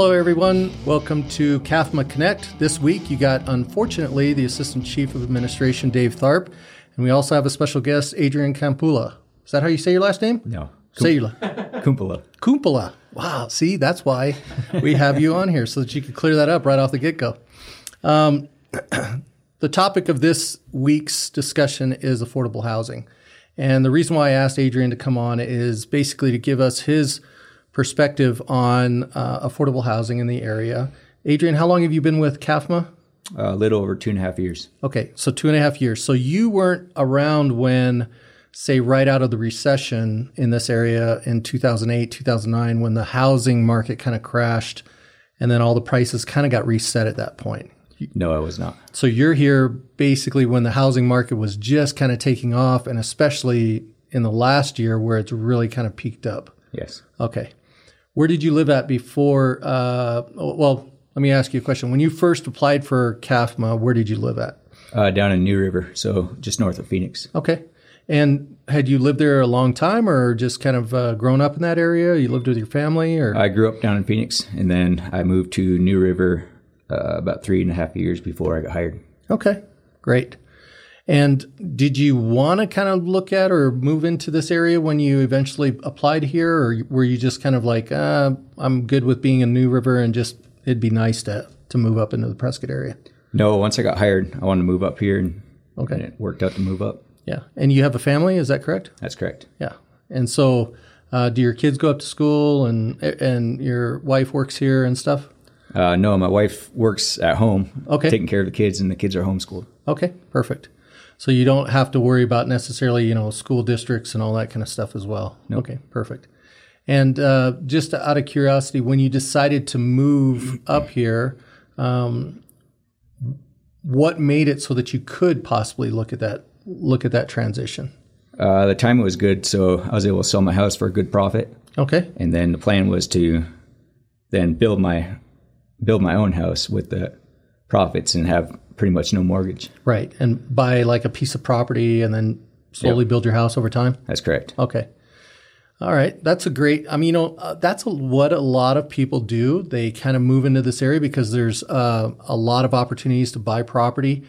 Hello, everyone. Welcome to CAFMA Connect. This week, you got, unfortunately, the Assistant Chief of Administration, Dave Tharp, and we also have a special guest, Adrian Campula. Is that how you say your last name? No. Say your Kumpala. Kumpala. Wow. See, that's why we have you on here so that you can clear that up right off the get go. Um, the topic of this week's discussion is affordable housing. And the reason why I asked Adrian to come on is basically to give us his perspective on uh, affordable housing in the area. Adrian, how long have you been with CAFMA? A little over two and a half years. Okay, so two and a half years. So you weren't around when, say, right out of the recession in this area in 2008, 2009, when the housing market kind of crashed and then all the prices kind of got reset at that point. No, I was not. So you're here basically when the housing market was just kind of taking off, and especially in the last year where it's really kind of peaked up. Yes. Okay. Where did you live at before? Uh, well, let me ask you a question. When you first applied for CAFMA, where did you live at? Uh, down in New River, so just north of Phoenix. Okay. And had you lived there a long time or just kind of uh, grown up in that area? You lived with your family or? I grew up down in Phoenix, and then I moved to New River uh, about three and a half years before I got hired. Okay, great. And did you want to kind of look at or move into this area when you eventually applied here, or were you just kind of like, uh, I'm good with being in New River and just it'd be nice to to move up into the Prescott area? No, once I got hired, I wanted to move up here, and, Okay. and it worked out to move up. Yeah. And you have a family, is that correct? That's correct. Yeah. And so, uh, do your kids go up to school and and your wife works here and stuff? Uh, no, my wife works at home, Okay. taking care of the kids, and the kids are homeschooled. Okay, perfect. So you don't have to worry about necessarily, you know, school districts and all that kind of stuff as well. Okay, perfect. And uh, just out of curiosity, when you decided to move up here, um, what made it so that you could possibly look at that look at that transition? Uh, the timing was good, so I was able to sell my house for a good profit, Okay, and then the plan was to then build my build my own house with the profits and have pretty much no mortgage. right, and buy like a piece of property and then slowly build your house over time. That's correct. Okay. All right. That's a great, I mean, you know, uh, that's a, what a lot of people do. They kind of move into this area because there's uh, a lot of opportunities to buy property.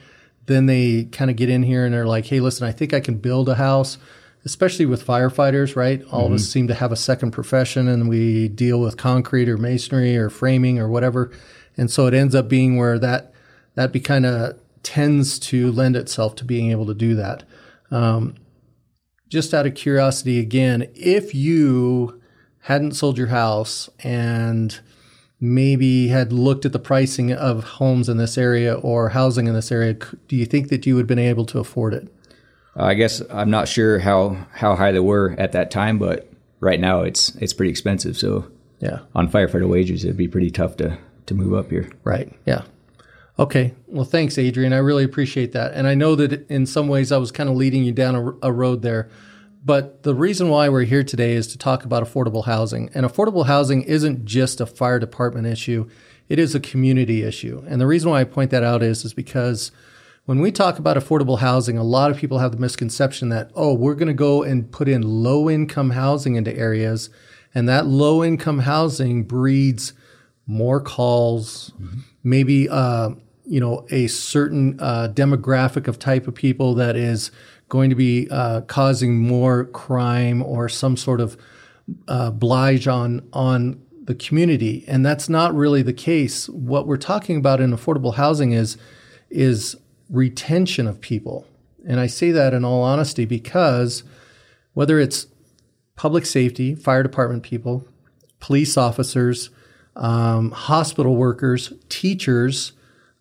Then they kind of get in here and they're like, hey, listen, I think I can build a house, especially with firefighters, right? All of us seem to have a second profession and we deal with concrete or masonry or framing or whatever. And so it ends up being where that, that be kind of tends to lend itself to being able to do that um, just out of curiosity again, if you hadn't sold your house and maybe had looked at the pricing of homes in this area or housing in this area, do you think that you would have been able to afford it? Uh, I guess I'm not sure how how high they were at that time, but right now it's it's pretty expensive. So Yeah. on firefighter wages, it'd be pretty tough to to move up here. Right. Yeah. Okay. Well, thanks, Adrian. I really appreciate that. And I know that in some ways I was kind of leading you down a, a road there. But the reason why we're here today is to talk about affordable housing. And affordable housing isn't just a fire department issue, it is a community issue. And the reason why I point that out is, is because when we talk about affordable housing, a lot of people have the misconception that, oh, we're going to go and put in low income housing into areas. And that low income housing breeds more calls, maybe uh, you know a certain uh, demographic of type of people that is going to be uh, causing more crime or some sort of uh, blige on on the community, and that's not really the case. What we're talking about in affordable housing is is retention of people, and I say that in all honesty because whether it's public safety, fire department people, police officers, um, hospital workers, teachers,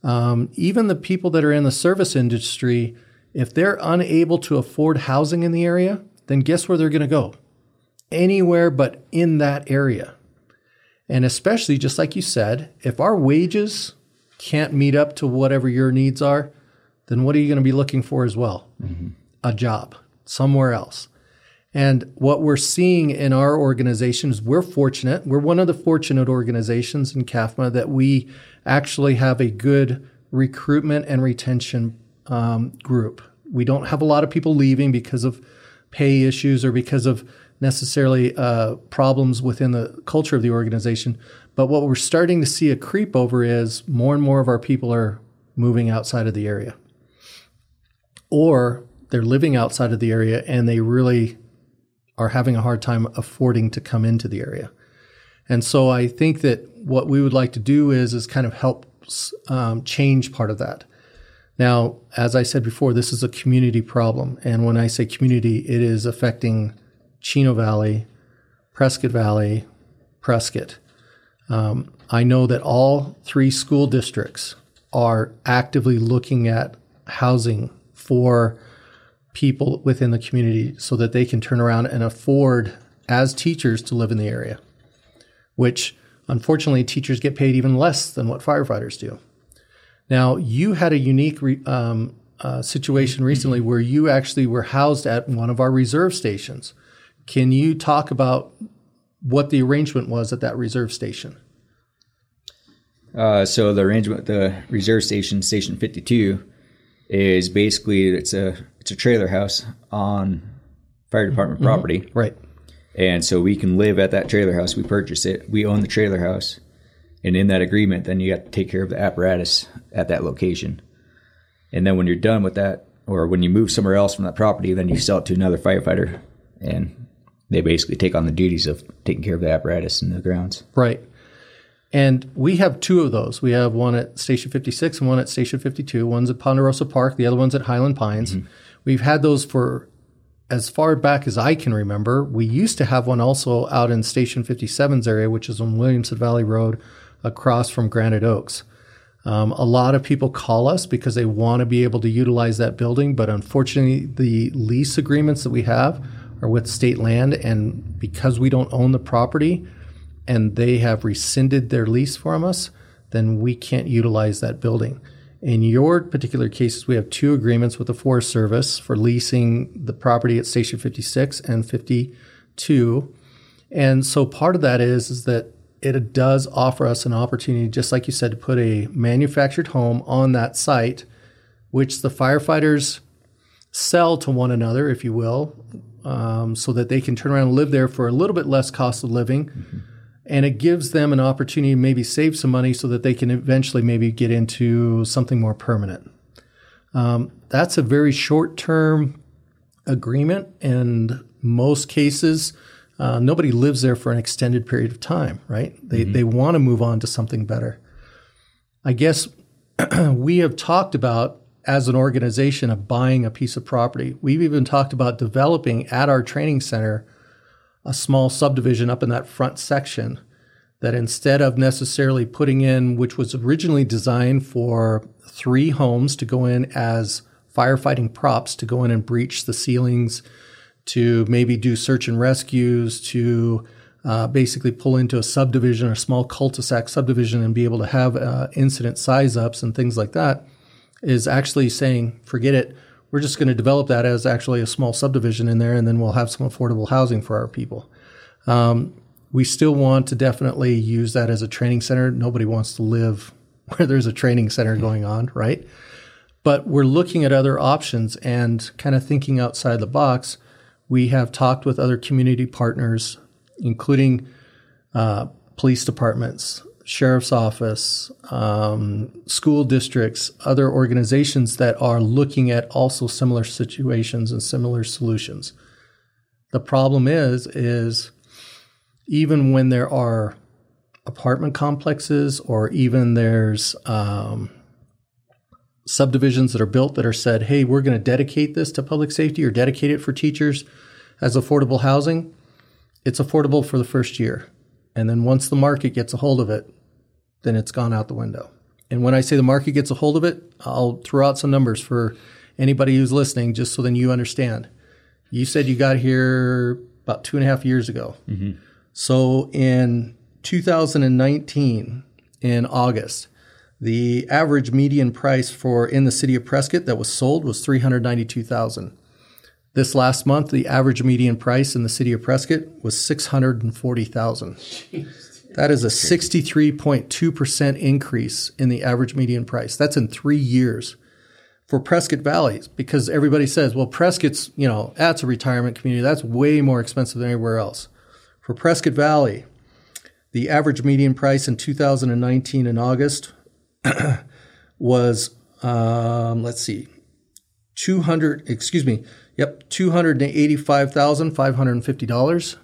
um, even the people that are in the service industry, if they're unable to afford housing in the area, then guess where they're going to go? Anywhere but in that area. And especially, just like you said, if our wages can't meet up to whatever your needs are, then what are you going to be looking for as well? A job somewhere else. And what we're seeing in our organization is we're fortunate. We're one of the fortunate organizations in CAFMA that we actually have a good recruitment and retention um, group. We don't have a lot of people leaving because of pay issues or because of necessarily uh, problems within the culture of the organization. But what we're starting to see a creep over is more and more of our people are moving outside of the area. Or they're living outside of the area and they really are having a hard time affording to come into the area. And so I think that what we would like to do is is kind of help um, change part of that. Now, as I said before, this is a community problem, and when I say community, it is affecting Chino Valley, Prescott Valley, Prescott. Um, I know that all three school districts are actively looking at housing for people within the community so that they can turn around and afford, as teachers, to live in the area, which unfortunately teachers get paid even less than what firefighters do. Now, you had a unique re, um, uh, situation recently where you actually were housed at one of our reserve stations. Can you talk about what the arrangement was at that reserve station? Uh, so the arrangement, the reserve station, station fifty-two, is basically it's a it's a trailer house on fire department mm-hmm. property, right? And so we can live at that trailer house. We purchase it. We own the trailer house, and in that agreement, then you have to take care of the apparatus at that location. And then when you're done with that, or when you move somewhere else from that property, then you sell it to another firefighter, and they basically take on the duties of taking care of the apparatus and the grounds. Right. And we have two of those. We have one at Station 56 and one at Station 52. One's at Ponderosa Park, the other one's at Highland Pines. Mm-hmm. We've had those for as far back as I can remember. We used to have one also out in Station 57's area, which is on Williamson Valley Road across from Granite Oaks. Um, a lot of people call us because they want to be able to utilize that building, but unfortunately, the lease agreements that we have are with state land, and because we don't own the property and they have rescinded their lease from us, then we can't utilize that building. In your particular cases, we have two agreements with the Forest Service for leasing the property at Station 56 and 52. And so part of that is, is that it does offer us an opportunity, just like you said, to put a manufactured home on that site, which the firefighters sell to one another, if you will, um, so that they can turn around and live there for a little bit less cost of living. Mm-hmm. And it gives them an opportunity to maybe save some money so that they can eventually maybe get into something more permanent. Um, that's a very short term agreement, and most cases, uh, nobody lives there for an extended period of time, right? They, mm-hmm. they want to move on to something better. I guess we have talked about as an organization of buying a piece of property. We've even talked about developing at our training center a small subdivision up in that front section that instead of necessarily putting in, which was originally designed for three homes to go in as firefighting props to go in and breach the ceilings to maybe do search and rescues, to uh, basically pull into a subdivision or small cul-de-sac subdivision and be able to have uh, incident size ups and things like that, is actually saying, forget it. We're just going to develop that as actually a small subdivision in there, and then we'll have some affordable housing for our people. Um, we still want to definitely use that as a training center. Nobody wants to live where there's a training center going on, right? But we're looking at other options and kind of thinking outside the box we have talked with other community partners, including uh, police departments, sheriff's office, um, school districts, other organizations that are looking at also similar situations and similar solutions. The problem is, is even when there are apartment complexes or even there's um, subdivisions that are built that are said, hey, we're going to dedicate this to public safety or dedicate it for teachers as affordable housing, it's affordable for the first year. And then once the market gets a hold of it, then it's gone out the window. And when I say the market gets a hold of it, I'll throw out some numbers for anybody who's listening, just so then you understand. You said you got here about two and a half years ago. Mm-hmm. So in 2019, in August, the average median price for in the city of Prescott that was sold was 392,000. This last month, the average median price in the city of Prescott was 640,000. That is a 63.2% increase in the average median price. That's in 3 years. for Prescott Valley because everybody says, well, Prescott's, you know, that's a retirement community. That's way more expensive than anywhere else. For Prescott Valley, the average median price in 2019 in August was, um, let's see, 200, excuse me, yep, $285,550.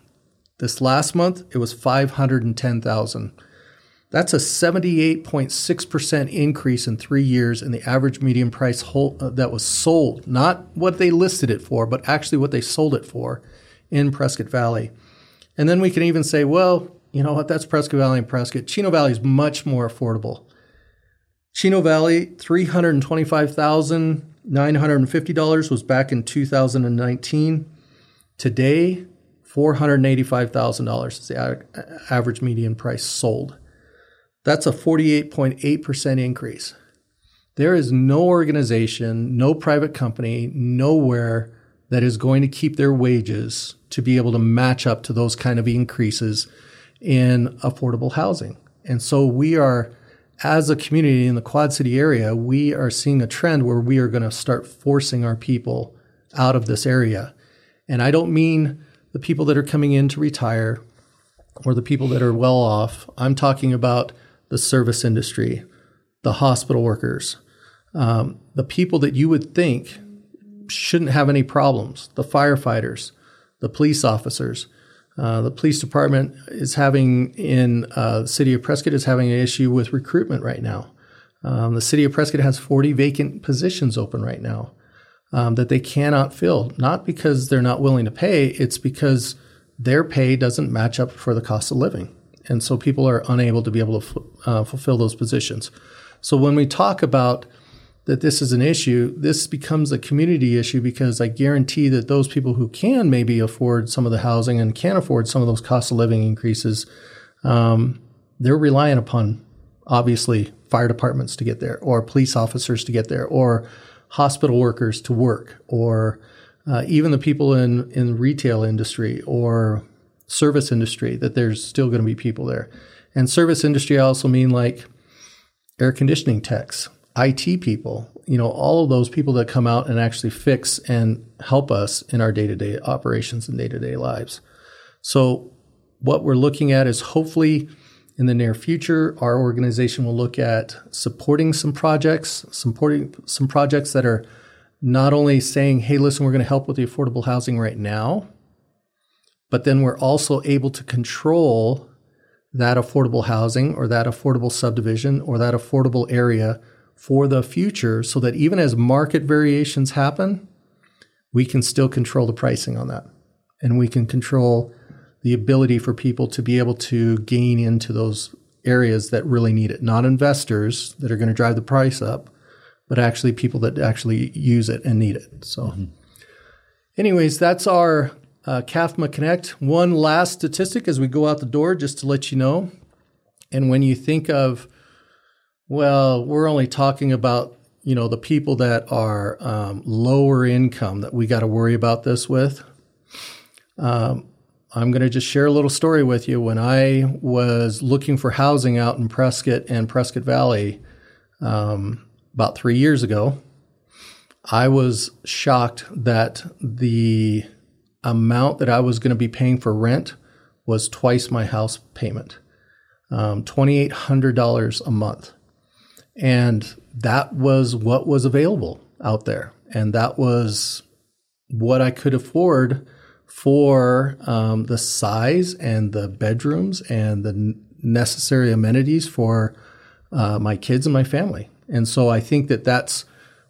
This last month, it was 510,000. That's a 78.6% increase in three years in the average median price whole, uh, that was sold, not what they listed it for, but actually what they sold it for in Prescott Valley. And then we can even say, well, you know what, that's Prescott Valley and Prescott. Chino Valley is much more affordable. Chino Valley, $325,950 was back in 2019. Today, $485,000 is the average median price sold. That's a 48.8% increase. There is no organization, no private company, nowhere that is going to keep their wages to be able to match up to those kind of increases in affordable housing. And so we are, as a community in the Quad City area, we are seeing a trend where we are going to start forcing our people out of this area. And I don't mean the people that are coming in to retire or the people that are well off. I'm talking about the service industry, the hospital workers, um, the people that you would think shouldn't have any problems, the firefighters, the police officers. Uh, the police department is having in uh, the city of Prescott is having an issue with recruitment right now. Um, the city of Prescott has 40 vacant positions open right now um, that they cannot fill, not because they're not willing to pay, it's because their pay doesn't match up for the cost of living and so people are unable to be able to f- uh, fulfill those positions. So when we talk about that this is an issue, this becomes a community issue because I guarantee that those people who can maybe afford some of the housing and can afford some of those cost of living increases, um, they're relying upon obviously fire departments to get there, or police officers to get there, or hospital workers to work, or uh, even the people in in retail industry, or service industry that there's still going to be people there. And service industry, I also mean like air conditioning techs, IT people, you know, all of those people that come out and actually fix and help us in our day to day operations and day to day lives. So, what we're looking at is hopefully in the near future, our organization will look at supporting some projects, supporting some projects that are not only saying, hey, listen, we're going to help with the affordable housing right now, but then we're also able to control that affordable housing or that affordable subdivision or that affordable area for the future so that even as market variations happen, we can still control the pricing on that. And we can control the ability for people to be able to gain into those areas that really need it, not investors that are going to drive the price up, but actually people that actually use it and need it. So, mm-hmm. anyways, that's our uh, CAFMA Connect. One last statistic as we go out the door, just to let you know. And when you think of, well, we're only talking about you know the people that are um, lower income that we got to worry about this with. Um, I'm going to just share a little story with you. When I was looking for housing out in Prescott and Prescott Valley um, about three years ago, I was shocked that the amount that I was going to be paying for rent was twice my house payment, um, $2,800 a month. And that was what was available out there. And that was what I could afford for um, the size and the bedrooms and the necessary amenities for uh, my kids and my family. And so I think that that's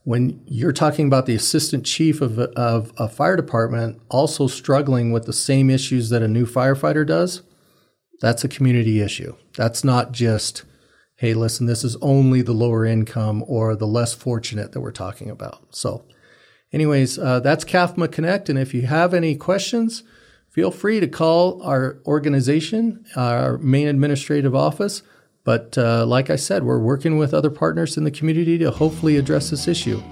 when you're talking about the assistant chief of, of a fire department also struggling with the same issues that a new firefighter does, that's a community issue. That's not just, hey, listen, this is only the lower income or the less fortunate that we're talking about. So, anyways, uh, that's CAFMA Connect. And if you have any questions, feel free to call our organization, our main administrative office. But uh, like I said, we're working with other partners in the community to hopefully address this issue.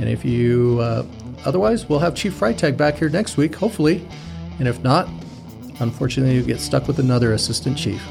And if you, uh, otherwise, we'll have Chief Freitag back here next week, hopefully. And if not, unfortunately, you get stuck with another assistant chief.